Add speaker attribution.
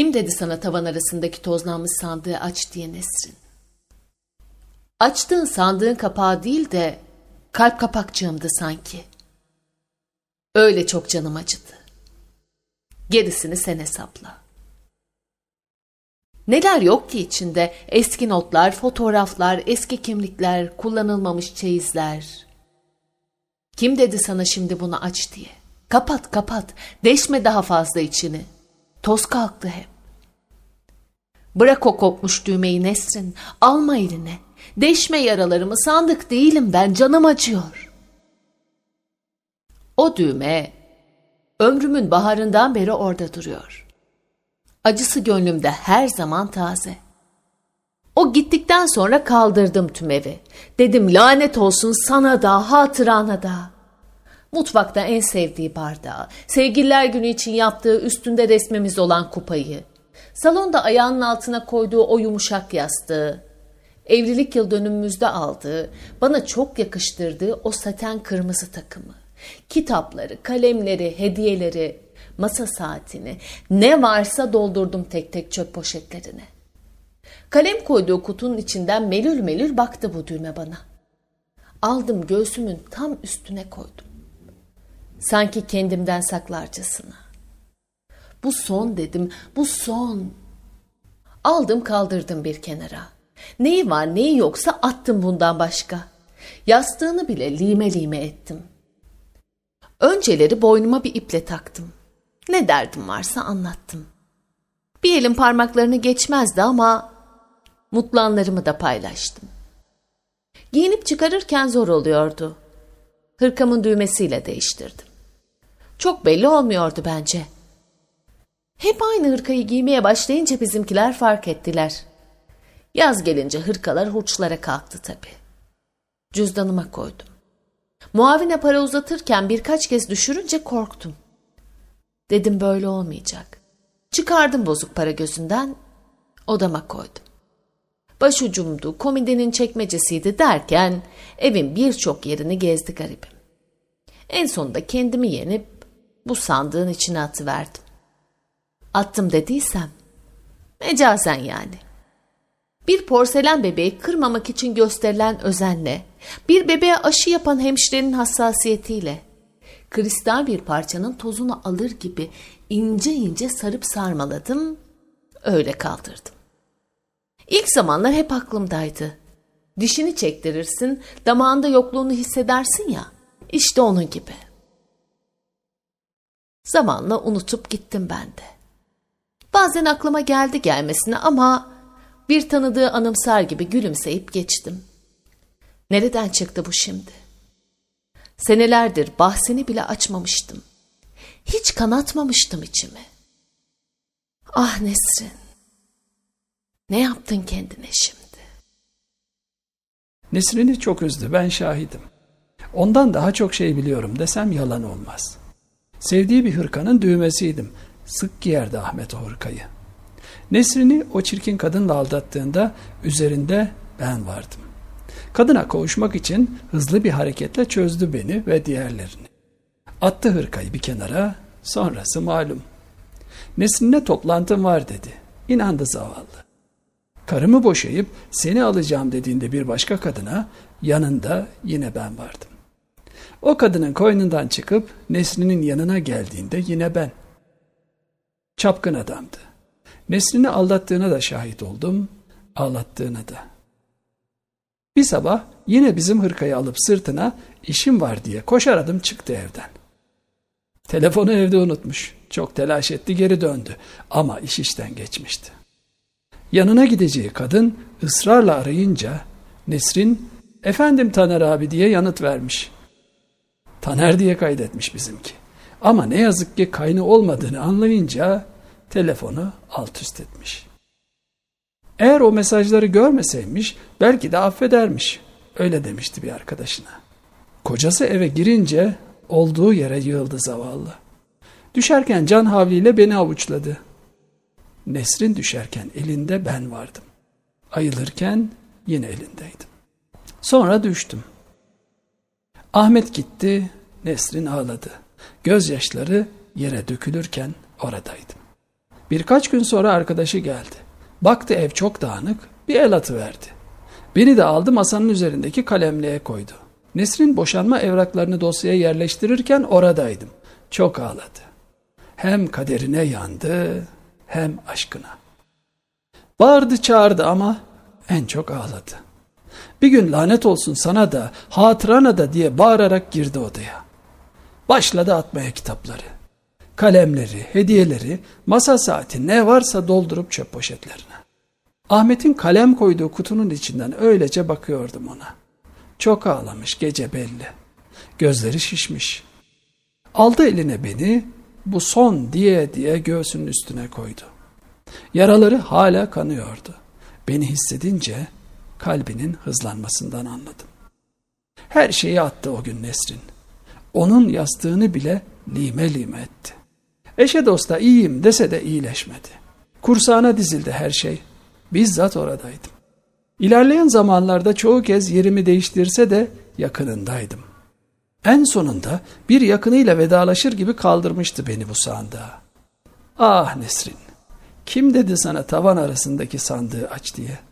Speaker 1: Kim dedi sana tavan arasındaki tozlanmış sandığı aç diye Nesrin? Açtığın sandığın kapağı değil de kalp kapakçığımdı sanki. Öyle çok canım acıdı. Gerisini sen hesapla. Neler yok ki içinde? Eski notlar, fotoğraflar, eski kimlikler, kullanılmamış çeyizler. Kim dedi sana şimdi bunu aç diye? Kapat kapat, deşme daha fazla içini. Toz kalktı hep. Bırak o kopmuş düğmeyi Nesrin, alma eline. Deşme yaralarımı sandık değilim ben, canım acıyor. O düğme ömrümün baharından beri orada duruyor. Acısı gönlümde her zaman taze. O gittikten sonra kaldırdım tüm evi. Dedim lanet olsun sana da, hatırana da. Mutfakta en sevdiği bardağı, sevgililer günü için yaptığı üstünde resmimiz olan kupayı, salonda ayağının altına koyduğu o yumuşak yastığı, evlilik yıl dönümümüzde aldığı, bana çok yakıştırdığı o saten kırmızı takımı, kitapları, kalemleri, hediyeleri, masa saatini, ne varsa doldurdum tek tek çöp poşetlerine. Kalem koyduğu kutunun içinden melül melül baktı bu düğme bana. Aldım göğsümün tam üstüne koydum. Sanki kendimden saklarcasına. Bu son dedim, bu son. Aldım kaldırdım bir kenara. Neyi var neyi yoksa attım bundan başka. Yastığını bile lime lime ettim. Önceleri boynuma bir iple taktım. Ne derdim varsa anlattım. Bir elin parmaklarını geçmezdi ama mutlu anlarımı da paylaştım. Giyinip çıkarırken zor oluyordu. Hırkamın düğmesiyle değiştirdim. Çok belli olmuyordu bence. Hep aynı hırkayı giymeye başlayınca bizimkiler fark ettiler. Yaz gelince hırkalar hurçlara kalktı tabii. Cüzdanıma koydum. Muavine para uzatırken birkaç kez düşürünce korktum. Dedim böyle olmayacak. Çıkardım bozuk para gözünden, odama koydum. Başucumdu, komodinin çekmecesiydi derken evin birçok yerini gezdi garibim. En sonunda kendimi yenip bu sandığın içine atıverdim. Attım dediysem, mecazen yani. Bir porselen bebeği kırmamak için gösterilen özenle, bir bebeğe aşı yapan hemşirenin hassasiyetiyle, kristal bir parçanın tozunu alır gibi ince ince sarıp sarmaladım, öyle kaldırdım. İlk zamanlar hep aklımdaydı. Dişini çektirirsin, damağında yokluğunu hissedersin ya, işte onun gibi. Zamanla unutup gittim ben de. Bazen aklıma geldi gelmesine ama bir tanıdığı anımsar gibi gülümseyip geçtim. Nereden çıktı bu şimdi? Senelerdir bahsini bile açmamıştım. Hiç kanatmamıştım içimi. Ah Nesrin, ne yaptın kendine şimdi?
Speaker 2: Nesrin'i çok üzdü, ben şahidim. Ondan daha çok şey biliyorum desem yalan olmaz. Sevdiği bir hırkanın düğmesiydim. Sık giyerdi Ahmet o hırkayı. Nesrin'i o çirkin kadınla aldattığında üzerinde ben vardım. Kadına kavuşmak için hızlı bir hareketle çözdü beni ve diğerlerini. Attı hırkayı bir kenara, sonrası malum. Nesrin'le toplantım var dedi. İnandı zavallı. Karımı boşayıp seni alacağım dediğinde bir başka kadına yanında yine ben vardım. O kadının koynundan çıkıp Nesrin'in yanına geldiğinde yine ben. Çapkın adamdı. Nesrin'i aldattığına da şahit oldum, ağlattığına da. Bir sabah yine bizim hırkayı alıp sırtına işim var diye koşar adım çıktı evden. Telefonu evde unutmuş. Çok telaş etti geri döndü ama iş işten geçmişti. Yanına gideceği kadın ısrarla arayınca Nesrin efendim Taner abi diye yanıt vermiş. Taner diye kaydetmiş bizimki. Ama ne yazık ki kaynı olmadığını anlayınca telefonu alt üst etmiş. Eğer o mesajları görmeseymiş belki de affedermiş. Öyle demişti bir arkadaşına. Kocası eve girince olduğu yere yığıldı zavallı. Düşerken can havliyle beni avuçladı. Nesrin düşerken elinde ben vardım. Ayılırken yine elindeydim. Sonra düştüm. Ahmet gitti, Nesrin ağladı. Gözyaşları yere dökülürken oradaydım. Birkaç gün sonra arkadaşı geldi. Baktı ev çok dağınık, bir el atıverdi. Beni de aldı masanın üzerindeki kalemliğe koydu. Nesrin boşanma evraklarını dosyaya yerleştirirken oradaydım. Çok ağladı. Hem kaderine yandı hem aşkına. Bağırdı çağırdı ama en çok ağladı. Bir gün lanet olsun sana da hatırana da diye bağırarak girdi odaya. Başladı atmaya kitapları. Kalemleri, hediyeleri, masa saati ne varsa doldurup çöp poşetlerine. Ahmet'in kalem koyduğu kutunun içinden öylece bakıyordum ona. Çok ağlamış gece belli. Gözleri şişmiş. Aldı eline beni, bu son diye diye göğsünün üstüne koydu. Yaraları hala kanıyordu. Beni hissedince kalbinin hızlanmasından anladım. Her şeyi attı o gün Nesrin. Onun yastığını bile lime lime etti. Eşe dosta iyiyim dese de iyileşmedi. Kursağına dizildi her şey. Bizzat oradaydım. İlerleyen zamanlarda çoğu kez yerimi değiştirse de yakınındaydım. En sonunda bir yakınıyla vedalaşır gibi kaldırmıştı beni bu sandığa. Ah Nesrin, kim dedi sana tavan arasındaki sandığı aç diye?''